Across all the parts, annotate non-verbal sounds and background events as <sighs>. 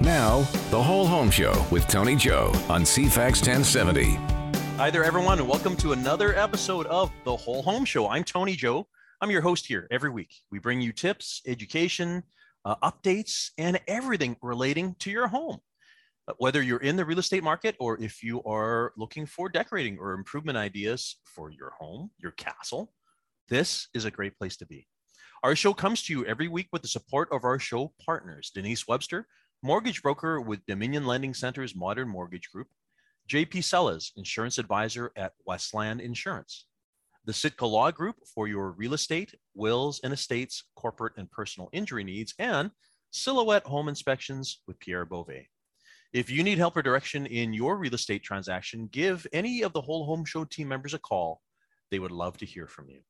Now, the Whole Home Show with Tony Joe on CFAX 1070. Hi there, everyone, and welcome to another episode of the Whole Home Show. I'm Tony Joe. I'm your host here every week. We bring you tips, education, uh, updates, and everything relating to your home. Whether you're in the real estate market or if you are looking for decorating or improvement ideas for your home, your castle, this is a great place to be. Our show comes to you every week with the support of our show partners Denise Webster, mortgage broker with Dominion Lending Center's Modern Mortgage Group, JP Sellas, insurance advisor at Westland Insurance, the Sitka Law Group for your real estate, wills and estates, corporate and personal injury needs, and Silhouette Home Inspections with Pierre Beauvais. If you need help or direction in your real estate transaction, give any of the Whole Home Show team members a call. They would love to hear from you.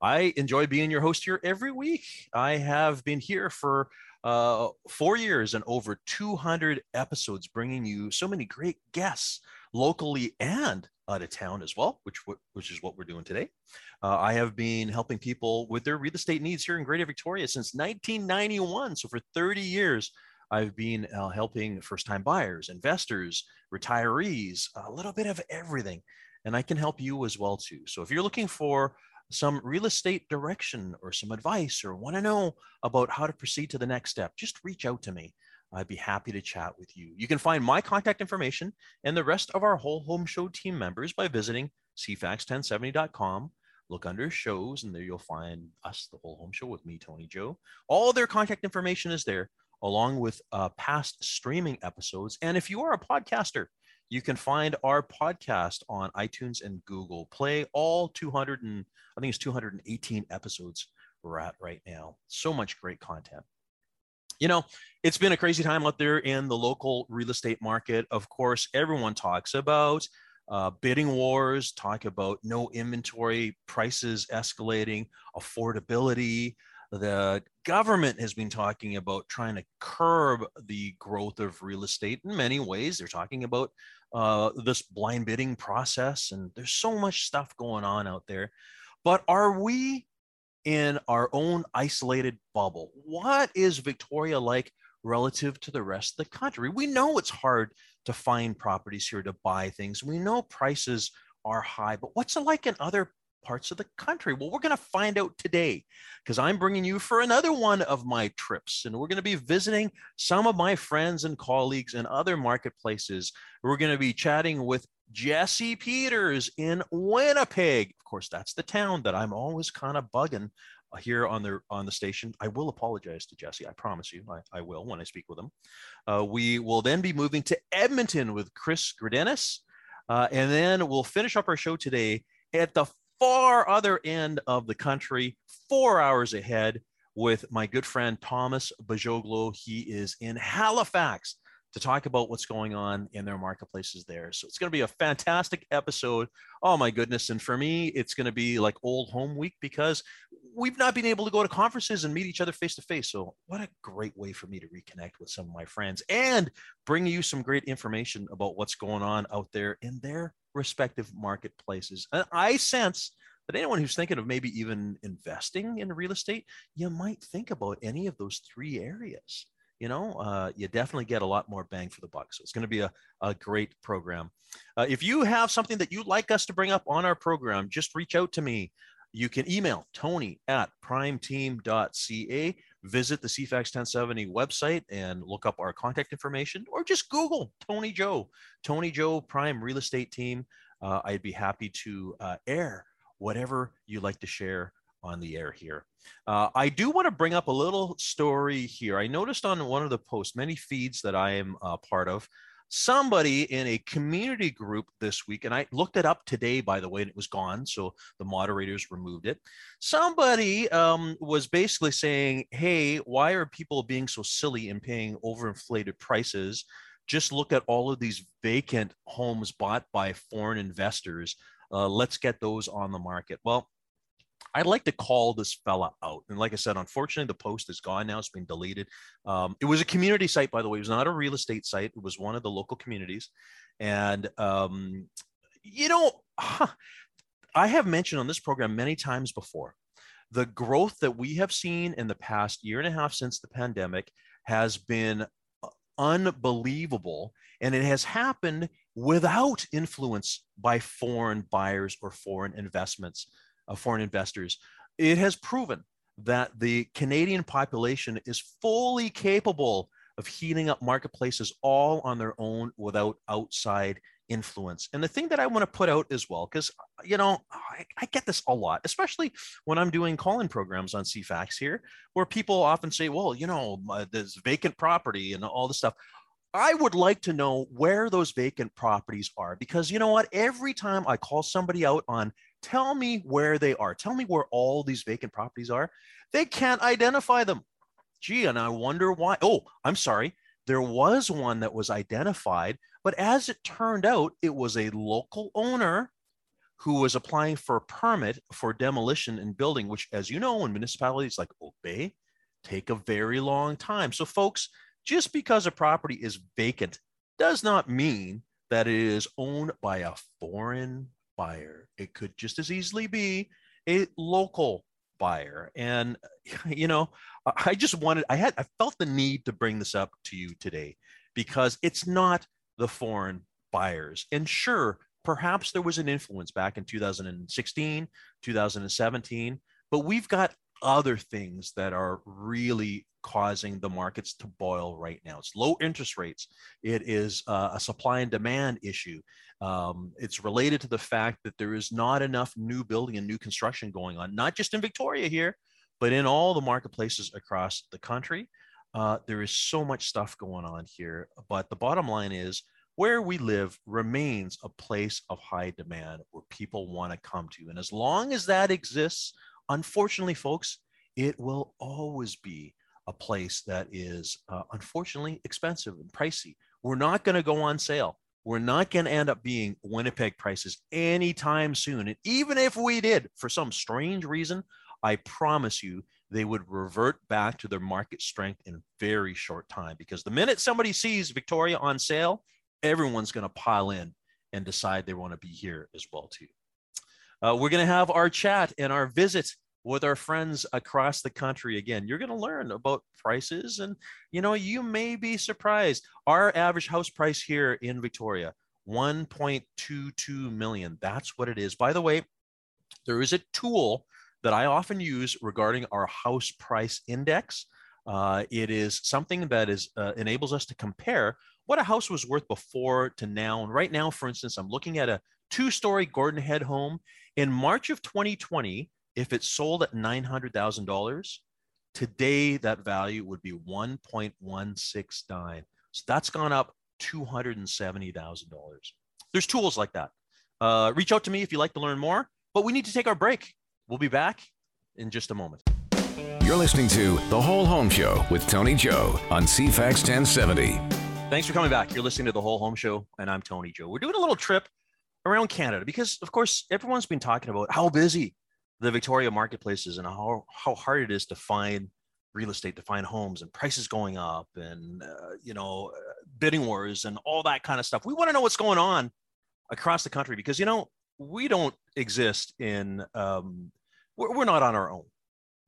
I enjoy being your host here every week. I have been here for uh, four years and over 200 episodes, bringing you so many great guests locally and out of town as well, which which is what we're doing today. Uh, I have been helping people with their real estate needs here in Greater Victoria since 1991. So for 30 years, I've been uh, helping first-time buyers, investors, retirees, a little bit of everything, and I can help you as well too. So if you're looking for some real estate direction or some advice or want to know about how to proceed to the next step, just reach out to me. I'd be happy to chat with you. You can find my contact information and the rest of our whole home show team members by visiting cfax1070.com. Look under shows, and there you'll find us, the whole home show with me, Tony Joe. All their contact information is there, along with uh, past streaming episodes. And if you are a podcaster, you can find our podcast on iTunes and Google Play. All 200 and I think it's 218 episodes we're at right now. So much great content. You know, it's been a crazy time out there in the local real estate market. Of course, everyone talks about uh, bidding wars, talk about no inventory, prices escalating, affordability. The government has been talking about trying to curb the growth of real estate in many ways. They're talking about uh, this blind bidding process, and there's so much stuff going on out there. But are we in our own isolated bubble? What is Victoria like relative to the rest of the country? We know it's hard to find properties here to buy things. We know prices are high, but what's it like in other parts of the country? Well, we're going to find out today because I'm bringing you for another one of my trips. And we're going to be visiting some of my friends and colleagues in other marketplaces. We're going to be chatting with Jesse Peters in Winnipeg. Of course, that's the town that I'm always kind of bugging here on the on the station. I will apologize to Jesse. I promise you, I, I will when I speak with him. Uh, we will then be moving to Edmonton with Chris Greidanus, uh, and then we'll finish up our show today at the far other end of the country, four hours ahead, with my good friend Thomas Bagogloo. He is in Halifax to talk about what's going on in their marketplaces there. So it's going to be a fantastic episode. Oh my goodness. And for me, it's going to be like old home week because we've not been able to go to conferences and meet each other face to face. So what a great way for me to reconnect with some of my friends and bring you some great information about what's going on out there in their respective marketplaces. And I sense that anyone who's thinking of maybe even investing in real estate, you might think about any of those three areas. You know, uh, you definitely get a lot more bang for the buck. So it's going to be a, a great program. Uh, if you have something that you'd like us to bring up on our program, just reach out to me. You can email tony at primeteam.ca, visit the CFAX 1070 website and look up our contact information, or just Google Tony Joe, Tony Joe Prime Real Estate Team. Uh, I'd be happy to uh, air whatever you like to share on the air here. Uh, I do want to bring up a little story here. I noticed on one of the posts, many feeds that I am uh, part of, somebody in a community group this week, and I looked it up today, by the way, and it was gone. So the moderators removed it. Somebody um, was basically saying, Hey, why are people being so silly and paying overinflated prices? Just look at all of these vacant homes bought by foreign investors. Uh, let's get those on the market. Well, I'd like to call this fella out. And like I said, unfortunately, the post is gone now. It's been deleted. Um, it was a community site, by the way. It was not a real estate site. It was one of the local communities. And, um, you know, I have mentioned on this program many times before the growth that we have seen in the past year and a half since the pandemic has been unbelievable. And it has happened without influence by foreign buyers or foreign investments, uh, foreign investors. It has proven that the Canadian population is fully capable of heating up marketplaces all on their own without outside influence. And the thing that I want to put out as well, because you know I, I, get this a lot, especially when I'm doing call-in programs on CFAX here, where people often say, "Well, you know, there's vacant property and all this stuff." I would like to know where those vacant properties are because you know what? Every time I call somebody out on, tell me where they are, tell me where all these vacant properties are, they can't identify them. Gee, and I wonder why. Oh, I'm sorry. There was one that was identified, but as it turned out, it was a local owner who was applying for a permit for demolition and building, which, as you know, in municipalities like Oak Bay, take a very long time. So, folks, just because a property is vacant does not mean that it is owned by a foreign buyer. It could just as easily be a local buyer. And, <laughs> you know, I just wanted, I had, I felt the need to bring this up to you today because it's not the foreign buyers. And sure, perhaps there was an influence back in 2016, 2017, but we've got other things that are really causing the markets to boil right now. It's low interest rates. It is uh, a supply and demand issue. Um, it's related to the fact that there is not enough new building and new construction going on, not just in Victoria here, but in all the marketplaces across the country. Uh, there is so much stuff going on here. But the bottom line is where we live remains a place of high demand where people want to come to. And as long as that exists, unfortunately, folks, it will always be a place that is uh, unfortunately expensive and pricey. We're not going to go on sale. We're not going to end up being Winnipeg prices anytime soon. And even if we did, for some strange reason, I promise you they would revert back to their market strength in very short time because the minute somebody sees Victoria on sale, everyone's going to pile in and decide they want to be here as well too. Uh, we're going to have our chat and our visit with our friends across the country again you're going to learn about prices and you know you may be surprised our average house price here in victoria 1.22 million that's what it is by the way there is a tool that I often use regarding our house price index. Uh, it is something that is uh, enables us to compare what a house was worth before to now. And right now, for instance, I'm looking at a two-story Gordon Head home in March of 2020. If it sold at $900,000, today that value would be 1.169. So that's gone up $270,000. There's tools like that. Uh, reach out to me if you'd like to learn more, but we need to take our break. We'll be back in just a moment. You're listening to The Whole Home Show with Tony Joe on CFAX 1070. Thanks for coming back. You're listening to The Whole Home Show, and I'm Tony Joe. We're doing a little trip around Canada because, of course, everyone's been talking about how busy the Victoria marketplace is and how, how hard it is to find real estate, to find homes and prices going up and, uh, you know, uh, bidding wars and all that kind of stuff. We want to know what's going on across the country because, you know, we don't exist in um, we're, we're not on our own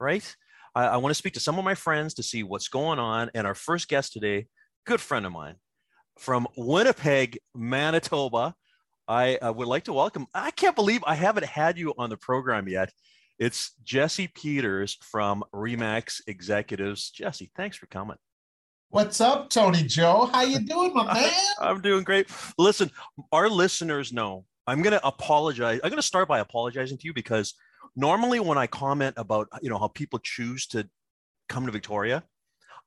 right I, I want to speak to some of my friends to see what's going on and our first guest today good friend of mine from winnipeg manitoba i uh, would like to welcome i can't believe i haven't had you on the program yet it's jesse peters from remax executives jesse thanks for coming What's up, Tony Joe? How you doing, my <laughs> man? I'm doing great. Listen, our listeners know I'm going to apologize. I'm going to start by apologizing to you because normally when I comment about you know how people choose to come to Victoria,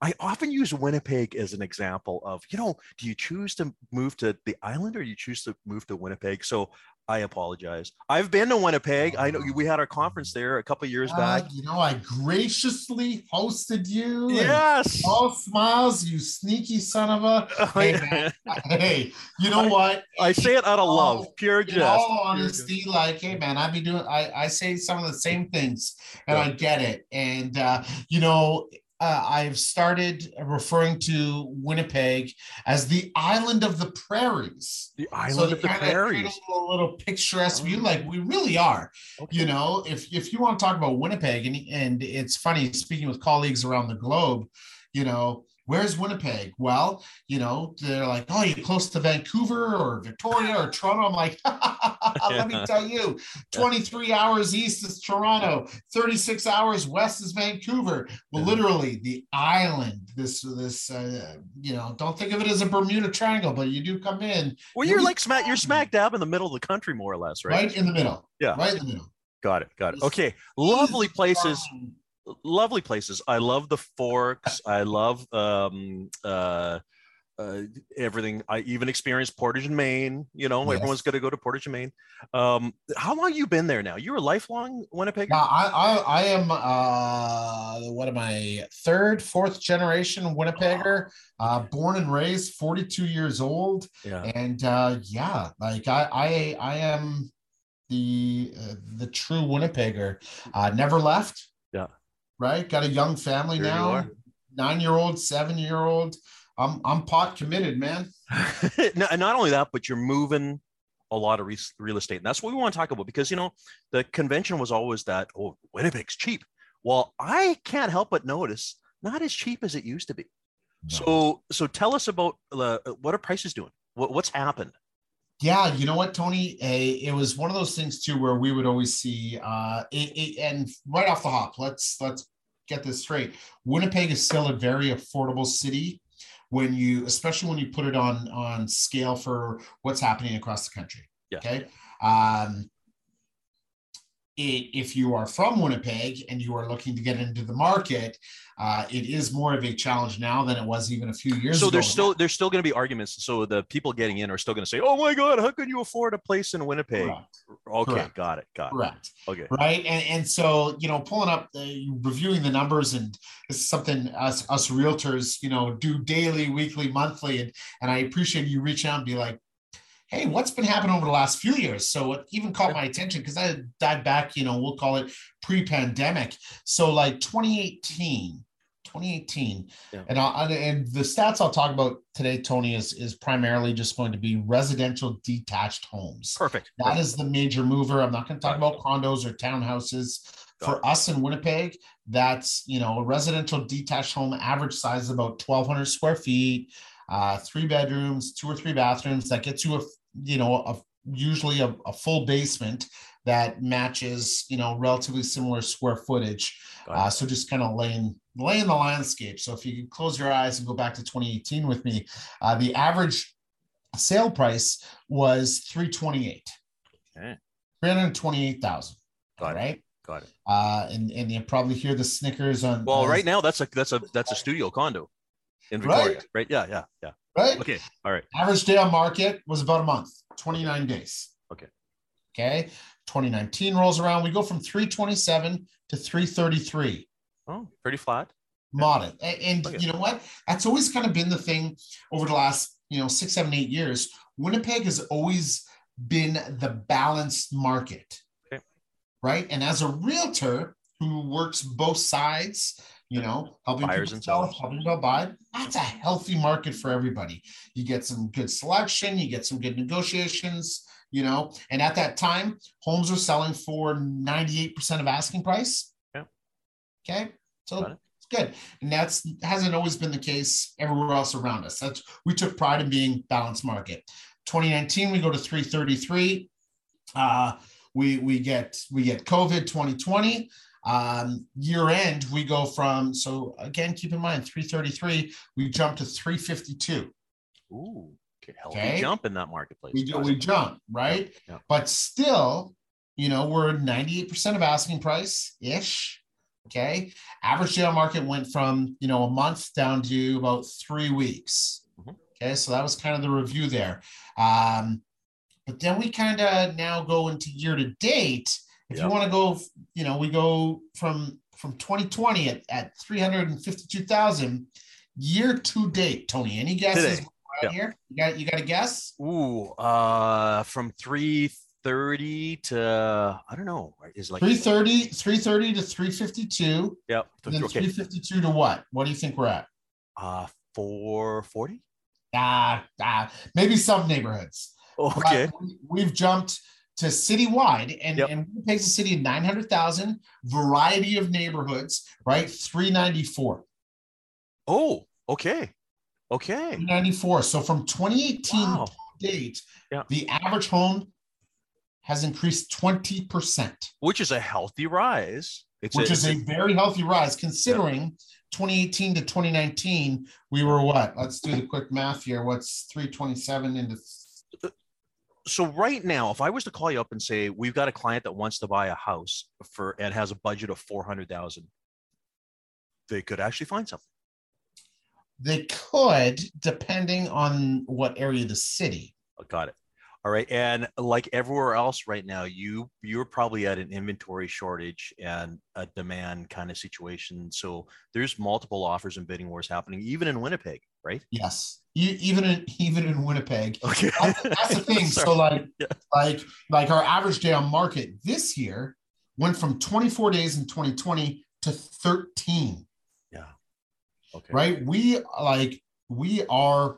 I often use Winnipeg as an example of you know do you choose to move to the island or do you choose to move to Winnipeg? So I apologize. I've been to Winnipeg. I know we had our conference there a couple years uh, back. You know, I graciously hosted you. Yes. All smiles, you sneaky son of a. <laughs> Hey, man. <laughs> hey, you know I, what? I say it out of love, pure jest. all honesty, like, hey, man, I be doing. I I say some of the same things, and yeah. I get it. And uh, you know, uh, I've started referring to Winnipeg as the island of the prairies. The island so of the prairies. A little picturesque view, like we really are. Okay. You know, if if you want to talk about Winnipeg, and and it's funny speaking with colleagues around the globe, you know, Where's Winnipeg? Well, you know, they're like, oh, you're close to Vancouver or Victoria or Toronto. I'm like, <laughs> let me <laughs> tell you, 23 hours east is Toronto, 36 hours west is Vancouver. Well, literally the island, this, this, uh, you know, don't think of it as a Bermuda Triangle, but you do come in. Well, you're like smack, you're smack dab in the middle of the country, more or less, right? Right in the middle. Yeah. Right in the middle. Got it. Got it. Okay. Lovely places lovely places. I love the Forks. I love um, uh, uh, everything. I even experienced Portage and Main. You know, yes. everyone's going to go to Portage and Main. Um, how long you been there now? You're a lifelong Winnipeg. Yeah, I, I, I am. Uh, what am I? Third, fourth generation Winnipegger. Uh, born and raised, 42 years old. Yeah. And uh, yeah, like I, I, I am the uh, the true Winnipegger. Uh, never left right? Got a young family now, nine year old, seven year old. I'm I'm pot committed, man. <laughs> not, not only that, but you're moving a lot of real estate, and that's what we want to talk about because you know the convention was always that oh Winnipeg's cheap. Well, I can't help but notice not as cheap as it used to be. No. So so tell us about uh, what are prices doing? What, what's happened? Yeah, you know what, Tony? A, it was one of those things too where we would always see, uh, it, it, and right off the hop, let's let's get this straight. Winnipeg is still a very affordable city when you, especially when you put it on on scale for what's happening across the country. Yeah. Okay. Um, if you are from Winnipeg and you are looking to get into the market, uh, it is more of a challenge now than it was even a few years so ago. So there's still there's still going to be arguments. So the people getting in are still going to say, "Oh my God, how can you afford a place in Winnipeg?" Correct. Okay, Correct. got it, got Correct. it. Okay, right. And and so you know, pulling up, uh, reviewing the numbers, and this is something us us realtors, you know, do daily, weekly, monthly, and and I appreciate you reach out and be like, hey, what's been happening over the last few years? So it even caught my attention because I dive back, you know, we'll call it pre-pandemic. So like 2018, 2018, yeah. and i and the stats I'll talk about today, Tony, is is primarily just going to be residential detached homes. Perfect. That Perfect. is the major mover. I'm not going to talk about condos or townhouses. For us in Winnipeg, that's you know a residential detached home average size is about 1,200 square feet, uh, three bedrooms, two or three bathrooms. That gets you a you know, a, usually a, a, full basement that matches, you know, relatively similar square footage. Uh, so just kind of laying laying the landscape. So if you can close your eyes and go back to 2018 with me, uh, the average sale price was 328. Okay. 328,000. Got right. It. Got it. Uh, and and you probably hear the snickers on. Well, right now that's a that's a that's a studio condo in Victoria, right? right? Yeah, yeah, yeah. Right. Okay. All right. Average day on market was about a month, 29 days. Okay. Okay. 2019 rolls around. We go from 327 to 333. Oh, pretty flat. Modest. And, you know what? That's always kind of been the thing over the last, you know, six, seven, eight years. Winnipeg has always been the balanced market. Okay. Right. And as a realtor who works both sides, you know, helping buyers and sell, helping people buy. That's a healthy market for everybody. You get some good selection, you get some good negotiations, you know, and at that time, homes are selling for 98% of asking price. Yeah. Okay. So it's good. And that's hasn't always been the case everywhere else around us. That's we took pride in being balanced market. 2019, we go to 333. Uh, we we get we get COVID 2020. Um, year end, we go from, so again, keep in mind 333, we jump to 352. Ooh, okay. okay. jump in that marketplace. We, do, we jump, right? Yeah. But still, you know, we're 98% of asking price ish. Okay. Average on market went from, you know, a month down to about three weeks. Mm-hmm. Okay. So that was kind of the review there. Um, but then we kind of now go into year to date if yep. you want to go, you know, we go from from 2020 at, at 352,000 year to date. Tony, any guesses right yep. here? You got you got a guess? Ooh, uh from 330 to I don't know. Is like 330 330 to 352. Yep. And then okay. 352 to what? What do you think we're at? Uh 440? Ah, ah, maybe some neighborhoods. Okay. we've jumped to citywide, and, yep. and Winnipeg's a city of 900,000, variety of neighborhoods, right? 394. Oh, Okay. Okay. 94. So from 2018 Wow. to date, Yeah. the average home has increased 20%, Which is a healthy rise. It's which is a very healthy rise considering 2018 to 2019, we were what? Let's do the quick math here. What's 327 into so right now, if I was to call you up and say we've got a client that wants to buy a house for and has a budget of four hundred thousand, they could actually find something. they could, depending on what area of the city. Oh, Got it. All right. And like everywhere else right now, you you're probably at an inventory shortage and a demand kind of situation. So there's multiple offers and bidding wars happening, even in Winnipeg, right? Yes. E- even in even in Winnipeg. Okay. That's, that's the <laughs> thing. So like Yeah. like like our average day on market this year went from 24 days in 2020 to 13. yeah. Okay. right we like we are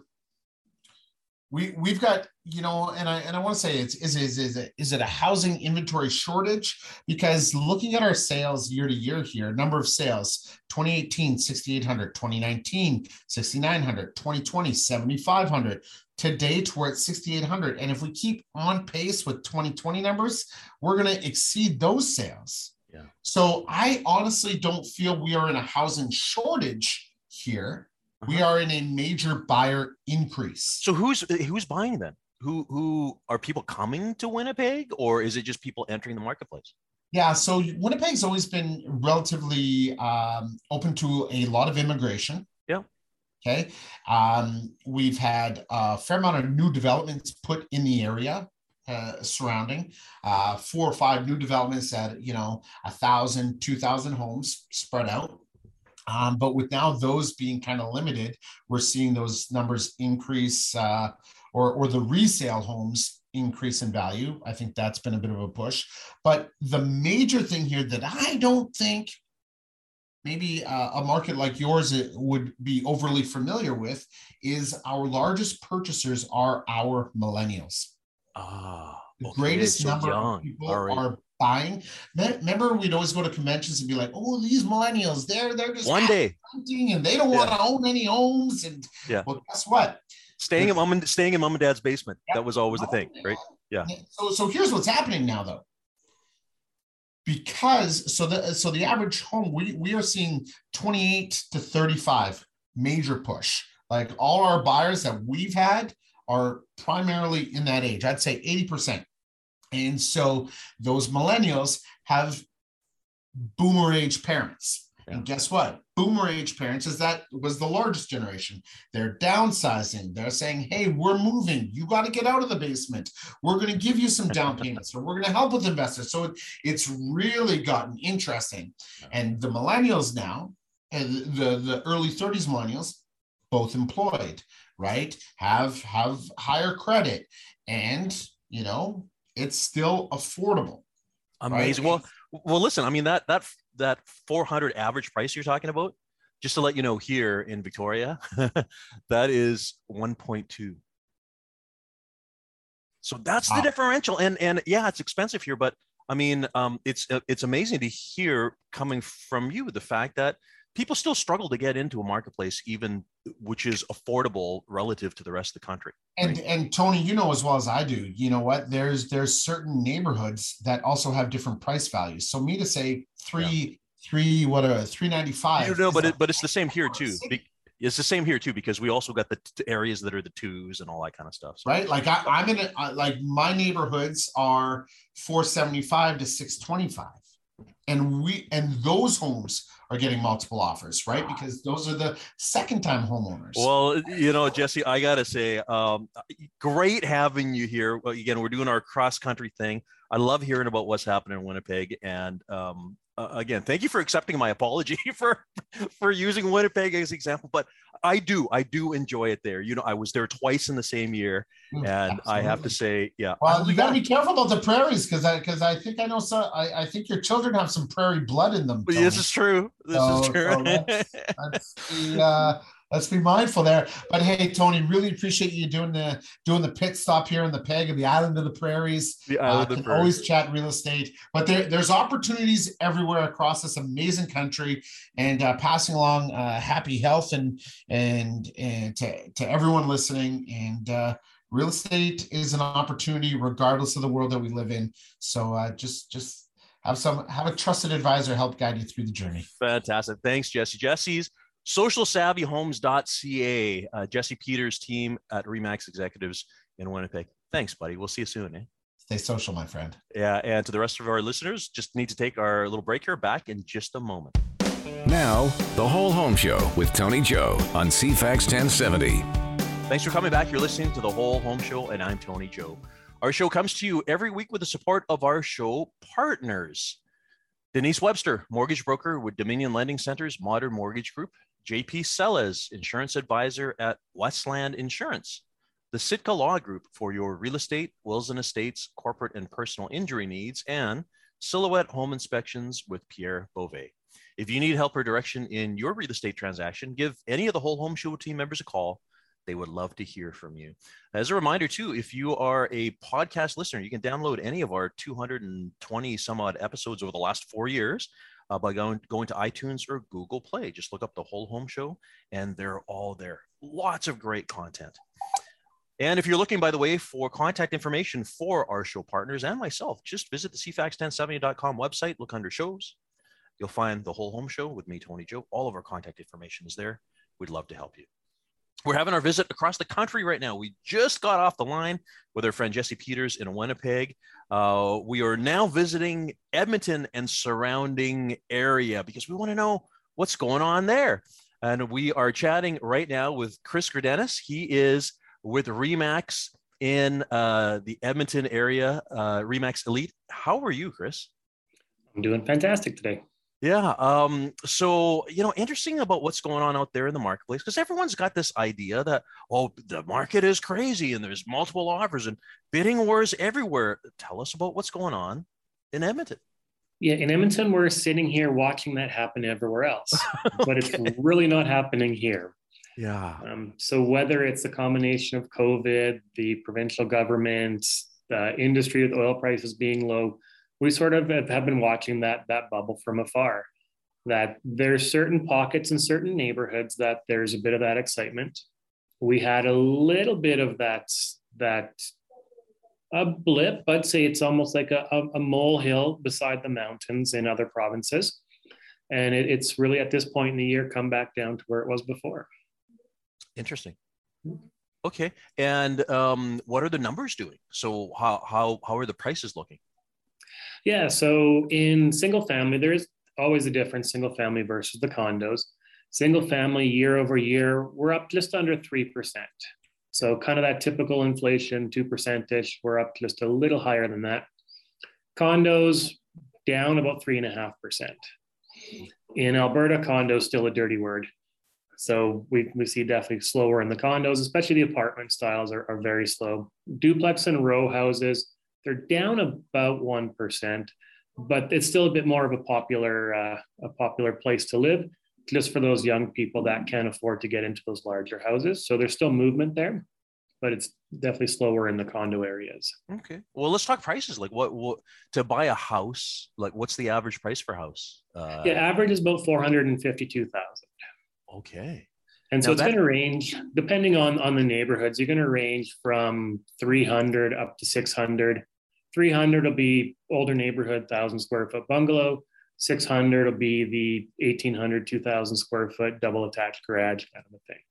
we we've got you know and i and i want to say it's is is is it, is it a housing inventory shortage? Because looking at our sales year to year here number of sales 2018 6800 2019 6900 2020 7500 to date we're at 6800 and if we keep on pace with 2020 numbers we're going to exceed those sales. Yeah. so i honestly don't feel we are in a housing shortage here we Uh-huh. are in a major buyer increase So who's who's buying then? Who who are people coming to Winnipeg, or is it just people entering the marketplace? Yeah, so Winnipeg's always been relatively um, open to a lot of immigration. Yeah. Okay. Um, we've had a fair amount of new developments put in the area uh, surrounding uh, four or five new developments at you know a thousand, two thousand homes spread out. Um, but with now those being kind of limited, we're seeing those numbers increase, uh, or or the resale homes increase in value. I think that's been a bit of a push. But the major thing here that I don't think maybe uh, a market like yours would be overly familiar with is our largest purchasers are our millennials. Ah, The greatest so number young. of people right. are buying. Remember, we'd always go to conventions and be like, "Oh, these millennials, they're they're just One day, hunting and they don't Yeah. want to own any homes." And Yeah. well, guess what? staying in mom and staying in mom and dad's basement. Yeah. That was always the thing, right? Oh, yeah. So so here's what's happening now though. Because so the so the average home we we are seeing 28 to 35 major push. Like all our buyers that we've had are primarily in that age. I'd say 80%. And so those millennials have boomer age parents. Yeah. And guess what? Boomer age parents is that was the largest generation. They're downsizing. They're saying, "Hey, we're moving. You got to get out of the basement. We're going to give you some down payments, or we're going to help with investors." So it, it's really gotten interesting. And the millennials now, the the early 30s millennials, both employed, right? Have have higher credit, and you know it's still affordable. Amazing. Well, well, listen. I mean that that that 400 average price you're talking about. Just to let you know, here in Victoria, <laughs> that is 1.2. So that's the differential, and and yeah, it's expensive here, but I mean, um, it's uh, it's amazing to hear coming from you the fact that people still struggle to get into a marketplace, even which is affordable relative to the rest of the country. And and Tony, you know as well as I do, you know what? There's there's certain neighborhoods that also have different price values. So me to say three three what uh, a three ninety five. You know, but it, but it's the same here too. Be- It's the same here too because we also got the t- areas that are the twos and all that kind of stuff. So. right. Like I, I'm in a like my neighborhoods are four seventy five to six twenty five, and we and those homes are getting multiple offers, right? Because those are the second time homeowners. Well, you know, Jesse, I gotta say, um, great having you here. Well, again, we're doing our cross country thing. I love hearing about what's happening in Winnipeg, and um, uh, again, thank you for accepting my apology <laughs> for for using Winnipeg as an example. But I do, I do enjoy it there. You know, I was there twice in the same year, Mm, and I have to say, yeah. Well, you got to be careful about the prairies because I because I think I know so I, I think your children have some prairie blood in them. This is true. This So- is true. so let's- let's uh, <laughs> let's be mindful there. But hey, Tony, really appreciate you doing the doing the pit stop here in the peg of the island of the prairies. The island uh, of the can always chat real estate, but there, there's opportunities everywhere across this amazing country, and uh, passing along uh, happy health and and and to to everyone listening. And uh, real estate is an opportunity regardless of the world that we live in. So uh, just just have some have a trusted advisor help guide you through the journey. Fantastic. Thanks, Jesse. Jesse's socialsavvyhomes.ca. Uh, Jesse Peters' team at Remax Executives in Winnipeg. Thanks, buddy. We'll see you soon. Eh? Stay social, my friend. Yeah. And to the rest of our listeners, just need to take our little break here. Back in just a moment. Now, the whole home show with Tony Joe on CFAX 1070. Thanks for coming back. You're listening to the Whole Home Show, and I'm Tony Joe. Our show comes to you every week with the support of our show partners. Denise Webster, mortgage broker with Dominion Lending Centers Modern Mortgage Group. JP Sellez, insurance advisor at Westland Insurance. The Sitka Law Group for your real estate, wills and estates, corporate and personal injury needs, and Silhouette Home Inspections with Pierre Beauvais. If you need help or direction in your real estate transaction, give any of the Whole Home Show team members a call. They would love to hear from you. As a reminder, too, if you are a podcast listener, you can download any of our 220 some odd episodes over the last four years uh, by going, going to iTunes or Google Play. Just look up the Whole Home Show, and they're all there. Lots of great content. And if you're looking, by the way, for contact information for our show partners and myself, just visit the cfax1070.com website, look under shows. You'll find the whole home show with me, Tony Joe. All of our contact information is there. We'd love to help you. We're having our visit across the country right now. We just got off the line with our friend Jesse Peters in Winnipeg. Uh, we are now visiting Edmonton and surrounding area because we want to know what's going on there. And we are chatting right now with Chris Greidanus. He is with Remax in uh, the Edmonton area, uh, Remax Elite. How are you, Chris? I'm doing fantastic today. Yeah. Um, so, you know, interesting about what's going on out there in the marketplace because everyone's got this idea that, oh, the market is crazy and there's multiple offers and bidding wars everywhere. Tell us about what's going on in Edmonton. Yeah, in Edmonton, we're sitting here watching that happen everywhere else, <laughs> but it's really not happening here. Yeah. Um, so, whether it's a combination of COVID, the provincial government, the industry with oil prices being low, we sort of have been watching that that bubble from afar. That there's certain pockets in certain neighborhoods that there's a bit of that excitement. We had a little bit of that that a blip, but say it's almost like a, a, a molehill beside the mountains in other provinces. And it, it's really at this point in the year come back down to where it was before. Interesting. Okay. And um, what are the numbers doing? So how how how are the prices looking? Yeah. So in single family, there is always a difference single family versus the condos. Single family year over year, we're up just under 3%. So kind of that typical inflation, 2% ish. We're up just a little higher than that. Condos down about 3.5%. In Alberta, condos still a dirty word. So we, we see definitely slower in the condos, especially the apartment styles are, are very slow. Duplex and row houses, they're down about 1%, but it's still a bit more of a popular, uh, a popular place to live just for those young people that can't afford to get into those larger houses. So there's still movement there, but it's definitely slower in the condo areas. Okay. Well, let's talk prices. Like what, what to buy a house, like what's the average price for a house? Uh, Yeah, average is about 452,000. Okay. And so Now it's that- going to range depending on on the neighborhoods. You're going to range from 300 up to 600. 300 will be older neighborhood, thousand square foot bungalow. 600 will be the 1800, 2000 square foot double attached garage kind of a thing.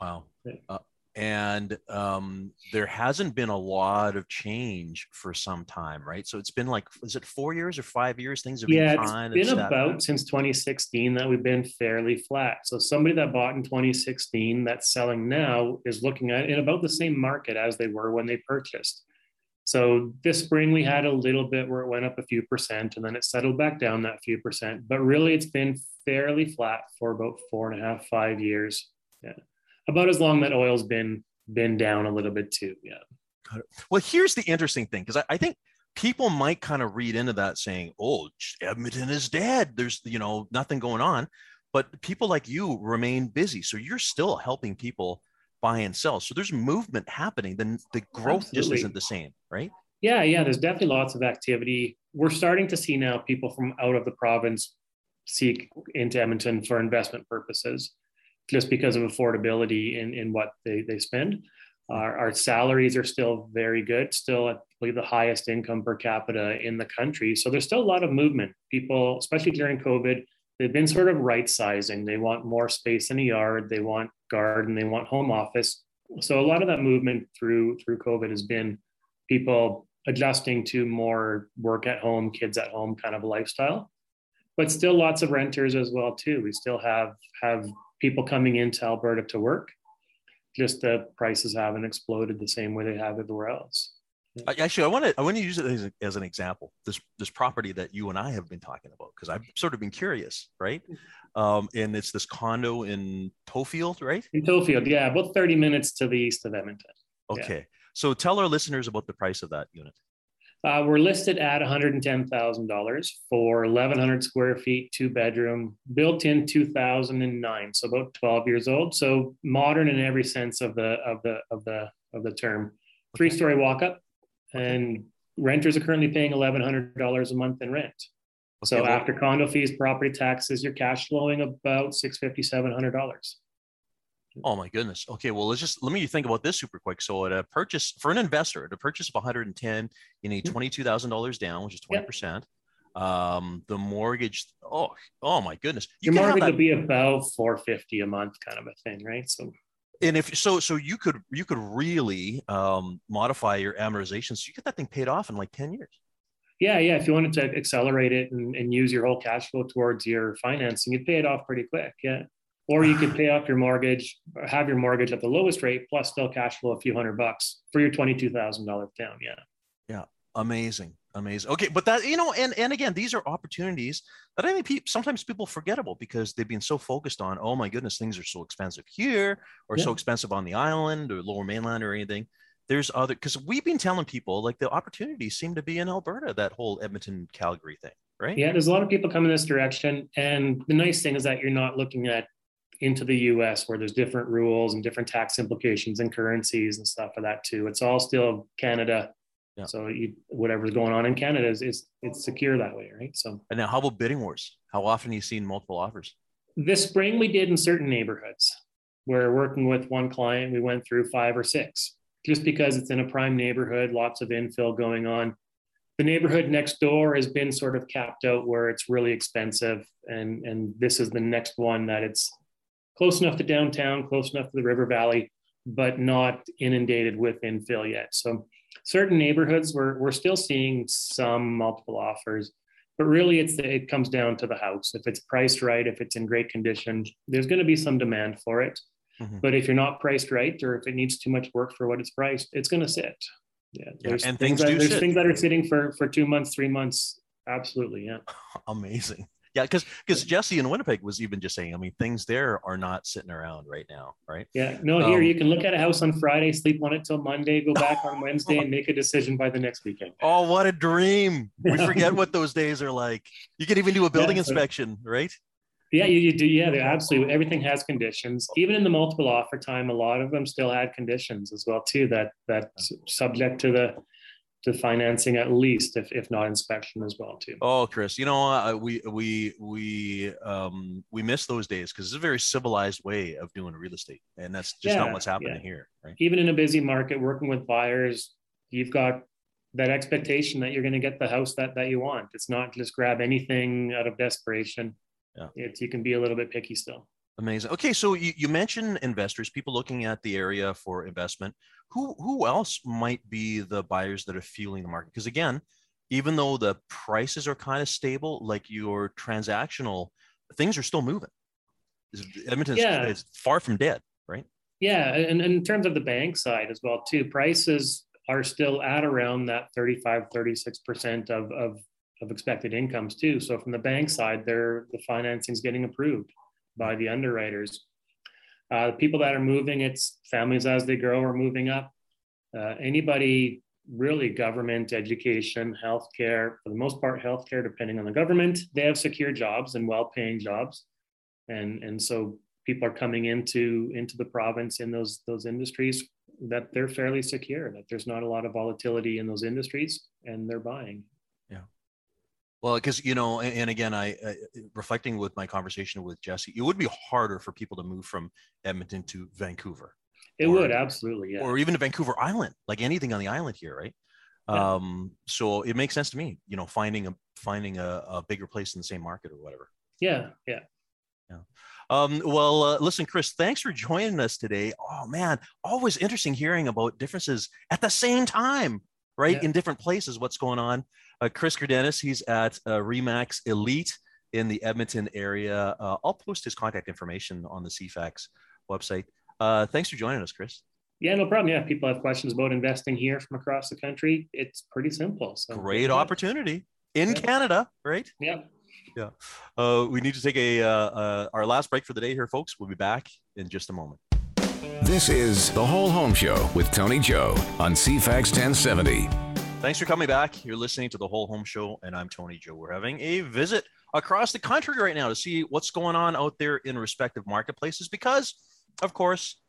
Wow. Yeah. Uh, and um, there hasn't been a lot of change for some time, right? So it's been like, is it four years or five years? Things have Yeah, been it's it's been about since 2016 that we've been fairly flat. So somebody that bought in 2016 that's selling now is looking at in about the same market as they were when they purchased. So this spring we had a little bit where it went up a few percent and then it settled back down that few percent. But really it's been fairly flat for about four and a half, five years. Yeah. About as long that oil's been been down a little bit too. Yeah. Well, here's the interesting thing because I, I think people might kind of read into that saying, "Oh, Edmonton is dead. There's you know nothing going on," but people like you remain busy. So you're still helping people buy and sell. So there's movement happening. Then the growth Absolutely. just isn't the same, right? Yeah, yeah. There's definitely lots of activity. We're starting to see now people from out of the province seek into Edmonton for investment purposes, just because of affordability in, in what they, they spend. Our, our salaries are still very good, still at the highest income per capita in the country. So there's still a lot of movement. People, especially during COVID, they've been sort of right sizing. They want more space in a yard, they want garden, they want home office. So a lot of that movement through through COVID has been people adjusting to more work at home, kids at home kind of a lifestyle. But still lots of renters as well too. We still have have people coming into Alberta to work. Just the prices haven't exploded the same way they have everywhere else. Actually, I want to I want to use it as, as, an example. This this property that you and I have been talking about because I've sort of been curious, right? Mm-hmm. Um, and it's this condo in Tofield, right? In Tofield, yeah, about thirty minutes to the east of Edmonton. Okay, yeah. So tell our listeners about the price of that unit. Uh, we're listed at one hundred and ten thousand dollars for eleven hundred square feet, two bedroom, built in two thousand and nine, so about twelve years old. So modern in every sense of the of the of the of the term. Three story walk up and renters are currently paying $1,100 a month in rent. So okay, after condo fees, property taxes, you're cash flowing about $650, $700. Oh my goodness. Okay, well let's just let me think about this super quick. So at a purchase for an investor, at a purchase of 110, you need twenty-two thousand dollars down, which is 20 percent. Um, the mortgage, oh, oh my goodness. You Your mortgage would be about 450 a month, kind of a thing, right? So and if so so you could you could really um, modify your amortization so you get that thing paid off in like 10 years yeah yeah if you wanted to accelerate it and, and use your whole cash flow towards your financing you'd pay it off pretty quick yeah or you could <sighs> pay off your mortgage or have your mortgage at the lowest rate plus still cash flow a few hundred bucks for your $22000 down yeah. Yeah amazing amazing. Okay but that you know and and again these are opportunities that i think pe- sometimes people forget about because they've been so focused on oh my goodness things are so expensive here or yeah. so expensive on the island or lower mainland or anything. There's other because we've been telling people like the opportunities seem to be in alberta that whole edmonton calgary thing right? Yeah there's a lot of people coming this direction and the nice thing is that you're not looking at into the US where there's different rules and different tax implications and currencies and stuff for that too. It's all still Canada yeah. So you, whatever's going on in Canada is, is it's secure that way, right? So. And now, how about bidding wars? How often you seen multiple offers? This spring, we did in certain neighborhoods. We're working with one client. We went through five or six, just because it's in a prime neighborhood, lots of infill going on. The neighborhood next door has been sort of capped out where it's really expensive, and and this is the next one that it's close enough to downtown, close enough to the river valley, but not inundated with infill yet. So certain neighborhoods we're, we're still seeing some multiple offers but really it's it comes down to the house if it's priced right if it's in great condition there's going to be some demand for it mm-hmm. but if you're not priced right or if it needs too much work for what it's priced it's going to sit yeah, there's and things, things that, there's sit. things that are sitting for for two months three months absolutely yeah <laughs> amazing yeah, because because Jesse in Winnipeg was even just saying, I mean, things there are not sitting around right now, right? Yeah, no. Here um, you can look at a house on Friday, sleep on it till Monday, go back on <laughs> Wednesday, and make a decision by the next weekend. Oh, what a dream! We forget what those days are like. You can even do a building yeah, so, inspection, right? Yeah, you, you do. Yeah, they absolutely. Everything has conditions. Even in the multiple offer time, a lot of them still had conditions as well too. That that subject to the to financing at least, if, if not inspection as well too. Oh, Chris, you know uh, we we we um, we miss those days because it's a very civilized way of doing real estate, and that's just yeah, not what's happening yeah. here. Right? Even in a busy market, working with buyers, you've got that expectation that you're going to get the house that that you want. It's not just grab anything out of desperation. Yeah, it's you can be a little bit picky still. Amazing. Okay, so you, you mentioned investors, people looking at the area for investment. Who who else might be the buyers that are fueling the market? Because again, even though the prices are kind of stable, like your transactional things are still moving. Edmonton yeah. is far from dead, right? Yeah, and, and in terms of the bank side as well too, prices are still at around that 35, 36% of, of, of expected incomes too. So from the bank side, they're the financing is getting approved by the underwriters. Uh, people that are moving, it's families as they grow are moving up. Uh, anybody really government, education, healthcare, for the most part, healthcare, depending on the government, they have secure jobs and well paying jobs. and and so people are coming into into the province in those those industries that they're fairly secure that there's not a lot of volatility in those industries and they're buying well because you know and, and again I, I, reflecting with my conversation with jesse it would be harder for people to move from edmonton to vancouver it or, would absolutely yeah or even to vancouver island like anything on the island here right yeah. um so it makes sense to me you know finding a finding a, a bigger place in the same market or whatever yeah yeah yeah um, well, uh, listen, Chris, thanks for joining us today. Oh man, always interesting hearing about differences at the same time, right? Yeah. In different places, what's going on. Uh, Chris Greidanus, he's at uh, Remax Elite in the Edmonton area. Uh, I'll post his contact information on the CFAX website. Uh, thanks for joining us, Chris. Yeah, no problem. Yeah, people have questions about investing here from across the country. It's pretty simple. So great opportunity in yeah. Canada, right? Yeah yeah. Uh, we need to take a uh, uh, our last break for the day here, folks. We'll be back in just a moment. This is the Whole Home Show with Tony Joe on CFAX 1070. Thanks for coming back. You're listening to the Whole Home Show, and I'm Tony Joe. We're having a visit across the country right now to see what's going on out there in respective marketplaces because, of course,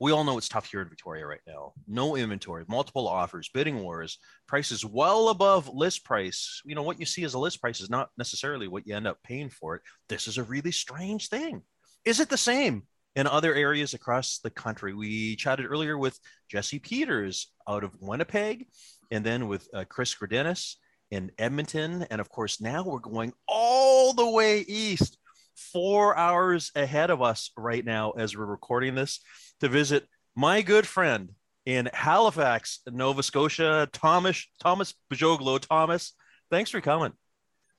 we all know it's tough here in Victoria right now. No inventory, multiple offers, bidding wars, prices well above list price. You know, what you see as a list price is not necessarily what you end up paying for it. This is a really strange thing. Is it the same in other areas across the country? We chatted earlier with Jesse Peters out of Winnipeg, and then with uh, Chris Greidanus in Edmonton. And of course, now we're going all the way east, four hours ahead of us right now as we're recording this to visit my good friend in Halifax, Nova Scotia, Thomas Thomas Bagogloo. Thomas, thanks for coming.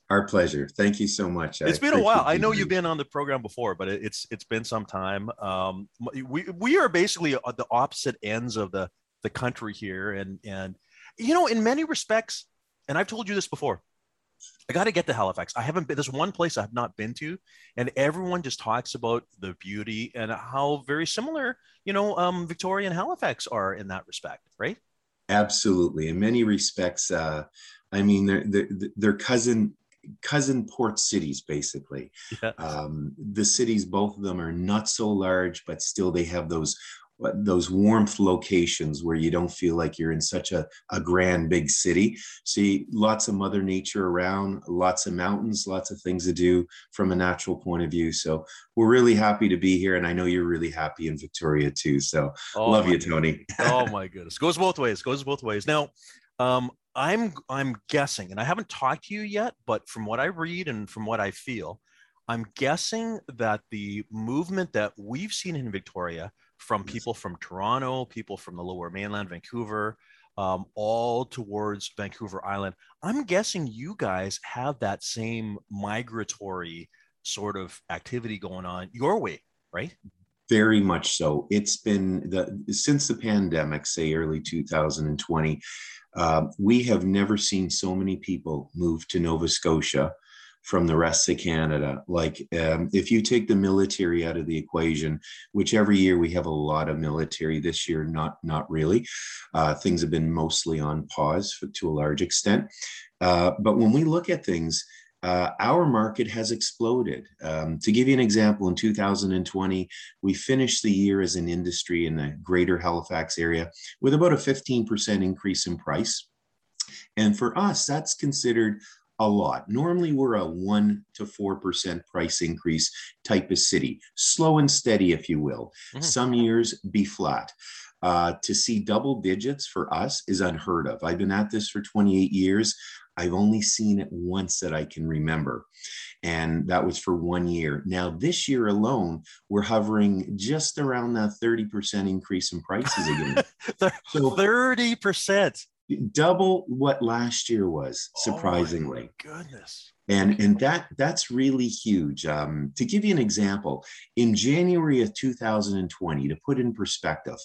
Our pleasure. Thank you so much. It's I been a while. I know you've been on the program before, but it's it's been some time. Um, we we are basically at the opposite ends of the the country here, and and you know, in many respects, and I've told you this before. I got to get to Halifax. I haven't been. There's one place I have not been to, and everyone just talks about the beauty and how very similar, you know, um, Victoria and Halifax are in that respect, right? Absolutely. In many respects, uh, I mean, they're, they're, they're cousin cousin port cities basically yeah. um, the cities both of them are not so large but still they have those those warmth locations where you don't feel like you're in such a, a grand big city. See lots of mother nature around, lots of mountains, lots of things to do from a natural point of view. So we're really happy to be here. And I know you're really happy in Victoria too. So oh love you, Tony. <laughs> oh my goodness. Goes both ways, goes both ways. Now, um, I'm I'm guessing, and I haven't talked to you yet, but from what I read and from what I feel, I'm guessing that the movement that we've seen in Victoria from people from Toronto, people from the lower mainland, Vancouver, um, all towards Vancouver Island. I'm guessing you guys have that same migratory sort of activity going on your way, right? Very much so. It's been the since the pandemic, say early 2020, uh, we have never seen so many people move to Nova Scotia from the rest of Canada. Like um, if you take the military out of the equation, which every year we have a lot of military. This year, not not really. Uh, things have been mostly on pause for, to a large extent. Uh, but when we look at things. Uh, our market has exploded. Um, to give you an example, in 2020, we finished the year as an industry in the greater Halifax area with about a 15% increase in price. And for us, that's considered a lot. Normally, we're a 1% to 4% price increase type of city, slow and steady, if you will. Mm-hmm. Some years be flat. Uh, to see double digits for us is unheard of. I've been at this for 28 years. I've only seen it once that I can remember. And that was for one year. Now, this year alone, we're hovering just around that 30% increase in prices again. <laughs> so 30% double what last year was oh surprisingly. oh goodness. And and that that's really huge. Um, to give you an example in january of 2020 to put in perspective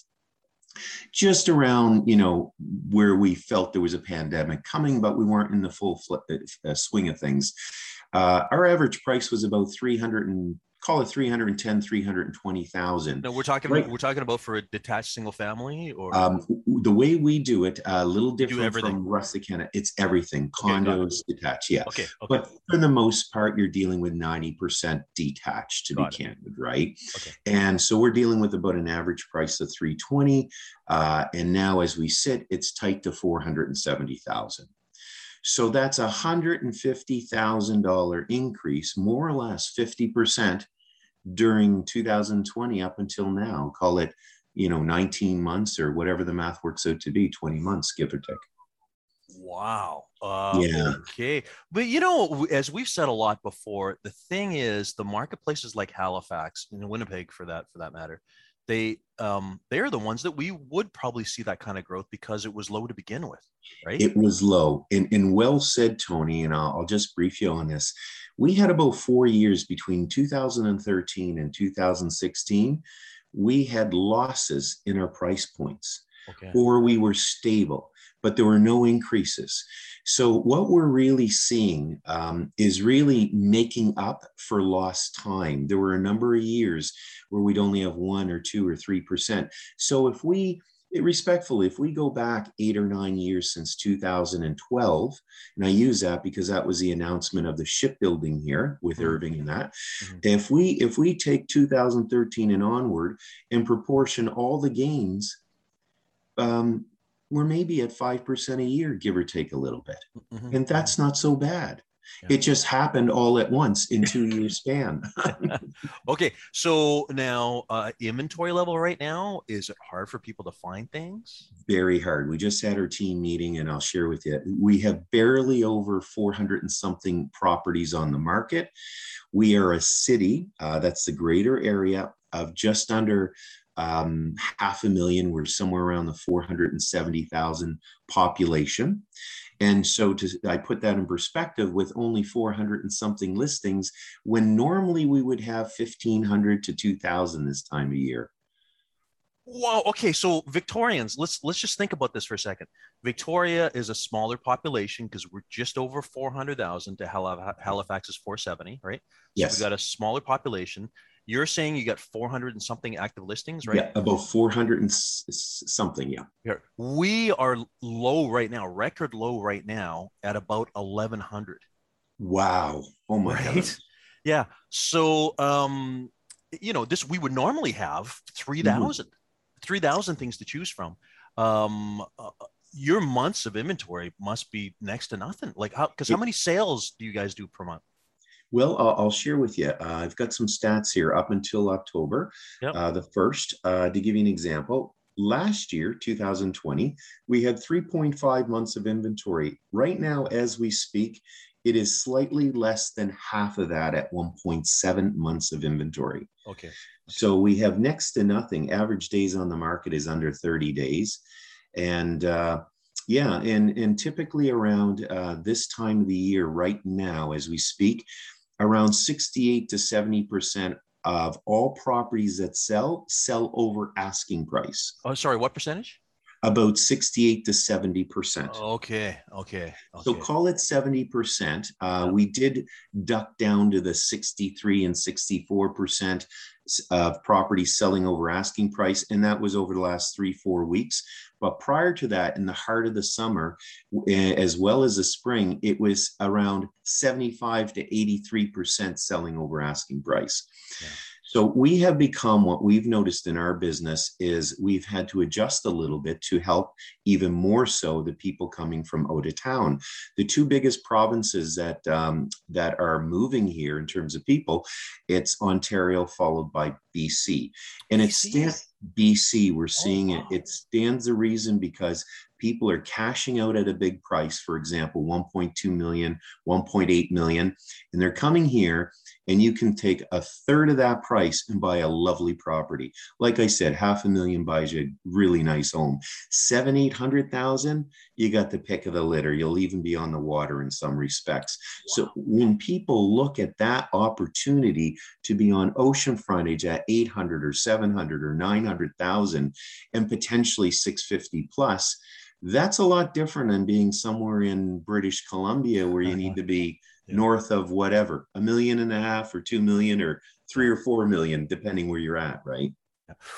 just around you know where we felt there was a pandemic coming but we weren't in the full fl- uh, swing of things uh, our average price was about 300 and call it 310 320000 no we're talking Right. we're talking about for a detached single family or um, the way we do it a little different from rustic Canada. it's everything Okay, condos detached yeah okay okay but for the most part you're dealing with 90% detached to Got be it. candid right Okay. and so we're dealing with about an average price of 320 uh, and now as we sit it's tight to 470000 so that's a $150000 increase more or less 50% during 2020 up until now call it you know 19 months or whatever the math works out to be 20 months give or take Wow. Uh, Yeah. Okay. But you know, as we've said a lot before, the thing is, the marketplaces like Halifax and Winnipeg, for that for that matter, they um they are the ones that we would probably see that kind of growth because it was low to begin with, right? It was low. And, and well said, Tony, and I'll, I'll just brief you on this. We had about four years between 2013 and 2016. We had losses in our price points, okay. or we were stable, but there were no increases. So, what we're really seeing um, is really making up for lost time. There were a number of years where we'd only have one or two or 3%. So, if we respectfully, if we go back eight or nine years since 2012, and I use that because that was the announcement of the shipbuilding here with Mhm. Irving and that. Mhm. If we if we take 2013 and onward and proportion all the gains, um, we're maybe at five percent a year, give or take a little bit, Mhm. and that's not so bad. Yeah. It just happened all at once in two years <laughs> span. <laughs> Okay. So now, uh, inventory level right now is it hard for people to find things? very hard. We just had our team meeting, and I'll share with you. We have barely over 400 and something properties on the market. We are a city, uh, that's the greater area of just under um, half a million. We're somewhere around the 470,000 population. And so to, I put that in perspective with only 400 and something listings, when normally we would have 1,500 to 2,000 this time of year. Wow. Okay. So Victorians, let's let's just think about this for a second. Victoria is a smaller population because we're just over four hundred thousand. To Halifax is four seventy, right? So Yes. we got a smaller population. You're saying you got four hundred and something active listings, right? Yeah, about 400 and s- something. Yeah. Here, we are low right now, record low right now at about eleven hundred. Wow. Oh my Right? God. Yeah. So, um, you know, this we would normally have 3,000, 3,000 things to choose from. Um, uh, your months of inventory must be next to nothing. Like how? Because how many sales do you guys do per month? Well, I'll, I'll share with you. Uh, I've got some stats here up until October, Yep. uh, the first. Uh, to give you an example, last year, 2020, we had 3.5 months of inventory. Right now, as we speak, it is slightly less than half of that at 1.7 months of inventory. Okay. So we have next to nothing. Average days on the market is under 30 days. And uh, yeah, and, and typically around uh, this time of the year, right now, as we speak, around 68 to 70% of all properties that sell sell over asking price. Oh, sorry. What percentage? About 68 to 70%. Okay. Okay. So call it 70%. Uh, we did duck down to the 63 and 64% of properties selling over asking price. And that was over the last three, four weeks. But prior to that, in the heart of the summer, eh, as well as the spring, it was around 75 to 83% selling over asking price. Yeah. So we have become what we've noticed in our business is we've had to adjust a little bit to help even more so the people coming from out of town. The two biggest provinces that um, that are moving here in terms of people, it's Ontario followed by BC, and it's? BC. We're seeing it. Oh. It stands the reason because people are cashing out at a big price. For example, 1.2 million, 1.8 million, and they're coming here and you can take a third of that price and buy a lovely property. Like I said, half a million buys you a really nice home. Seven, eight hundred thousand, you got the pick of the litter. You'll even be on the water in some respects. So when people look at that opportunity to be on ocean frontage at 800 or 700 or 900,000 and potentially 650 plus, that's a lot different than being somewhere in British Columbia where you need to be <laughs> yeah. north of whatever, a million and a half or two million or three or four million, depending where you're at, right?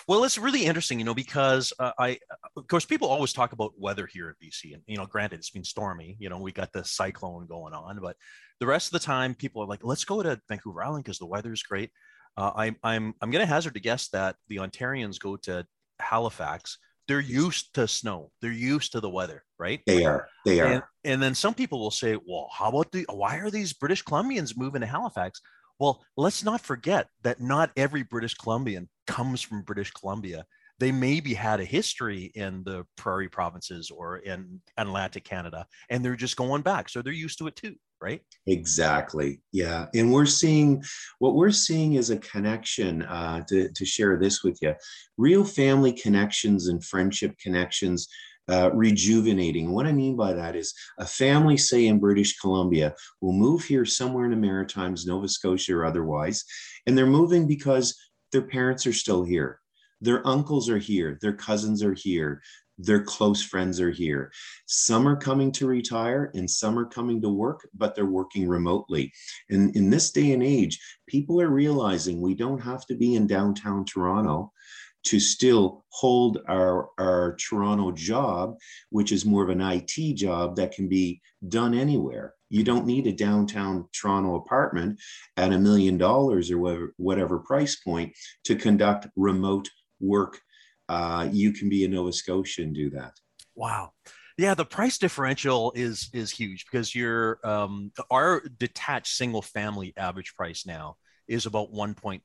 Well, it's really interesting, you know, because uh, I, of course, people always talk about weather here at BC, and you know, granted, it's been stormy. You know, we got the cyclone going on, but the rest of the time, people are like, "Let's go to Vancouver Island because the weather is great." Uh, I'm I'm I'm going to hazard to guess that the Ontarians go to Halifax. They're used to snow. They're used to the weather, right? They are. They are. And, and then some people will say, "Well, how about the? Why are these British Columbians moving to Halifax?" Well, let's not forget that not every British Columbian comes from British Columbia. They maybe had a history in the prairie provinces or in Atlantic Canada, and they're just going back. So they're used to it too, right? Exactly. Yeah. And we're seeing what we're seeing is a connection uh, to, to share this with you real family connections and friendship connections uh, rejuvenating. What I mean by that is a family, say in British Columbia, will move here somewhere in the Maritimes, Nova Scotia or otherwise, and they're moving because their parents are still here. Their uncles are here, their cousins are here, their close friends are here. Some are coming to retire and some are coming to work, but they're working remotely. And in this day and age, people are realizing we don't have to be in downtown Toronto to still hold our, our Toronto job, which is more of an IT job that can be done anywhere. You don't need a downtown Toronto apartment at a million dollars or whatever, whatever price point to conduct remote work. Uh, you can be in Nova Scotia and do that. Wow. Yeah, the price differential is is huge because your um, our detached single family average price now is about 1.2.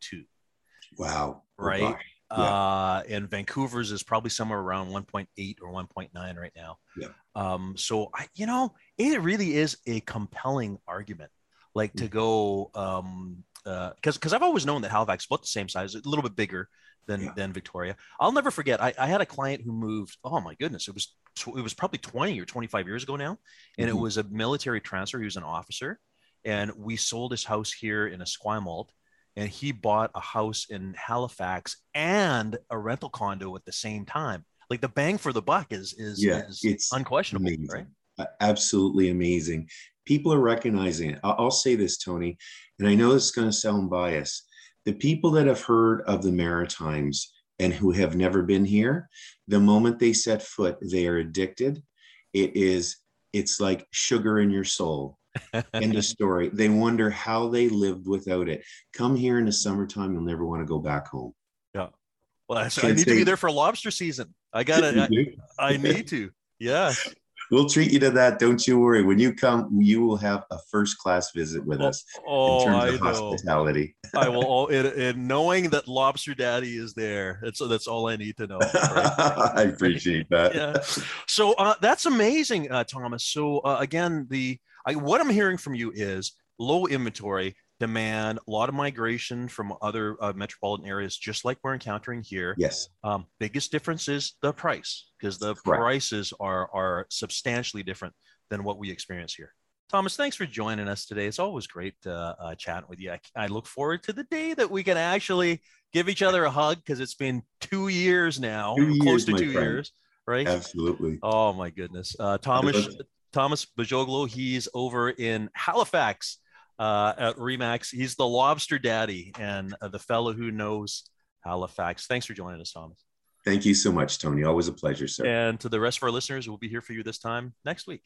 Wow. Right. Yeah. Uh, and Vancouver's is probably somewhere around 1.8 or 1.9 right now. Yeah. Um, so I, you know, it really is a compelling argument, like to mm. go, um, uh, because because I've always known that Halifax is about the same size, a little bit bigger than yeah. than Victoria. I'll never forget. I, I had a client who moved. Oh my goodness, it was it was probably 20 or 25 years ago now, and mm-hmm. it was a military transfer. He was an officer, and we sold his house here in Esquimalt and he bought a house in Halifax and a rental condo at the same time. Like the bang for the buck is is, yeah, is it's unquestionable, amazing. right? Absolutely amazing. People are recognizing it. I'll, I'll say this, Tony, and I know this is going to sound biased. The people that have heard of the Maritimes and who have never been here, the moment they set foot, they are addicted. It is, it's like sugar in your soul <laughs> End of story. They wonder how they lived without it. Come here in the summertime, you'll never want to go back home. Yeah. Well, I, I need to be there for lobster season. I got it. I, I need to. Yeah we'll treat you to that. Don't you worry. When you come, you will have a first class visit with us oh, in terms I of know. hospitality. <laughs> I will. all And knowing that Lobster Daddy is there, that's that's all I need to know. Right? <laughs> I appreciate that. yeah. So uh, that's amazing, uh, Thomas. So uh, again, the I, what I'm hearing from you is low inventory demand, a lot of migration from other uh, metropolitan areas, just like we're encountering here. Yes. Um, biggest difference is the price because the Correct. prices are are substantially different than what we experience here. Thomas, thanks for joining us today. It's always great uh, uh, chatting with you. I, I, look forward to the day that we can actually give each other a hug because it's been two years now, two close years, to two friend. years, right? Absolutely. Oh my goodness, uh, Thomas Thomas Bagogloo, he's over in Halifax, uh, at Remax. He's the lobster daddy and uh, the fellow who knows Halifax. Thanks for joining us, Thomas. Thank you so much, Tony. Always a pleasure, sir. And to the rest of our listeners, we'll be here for you this time next week.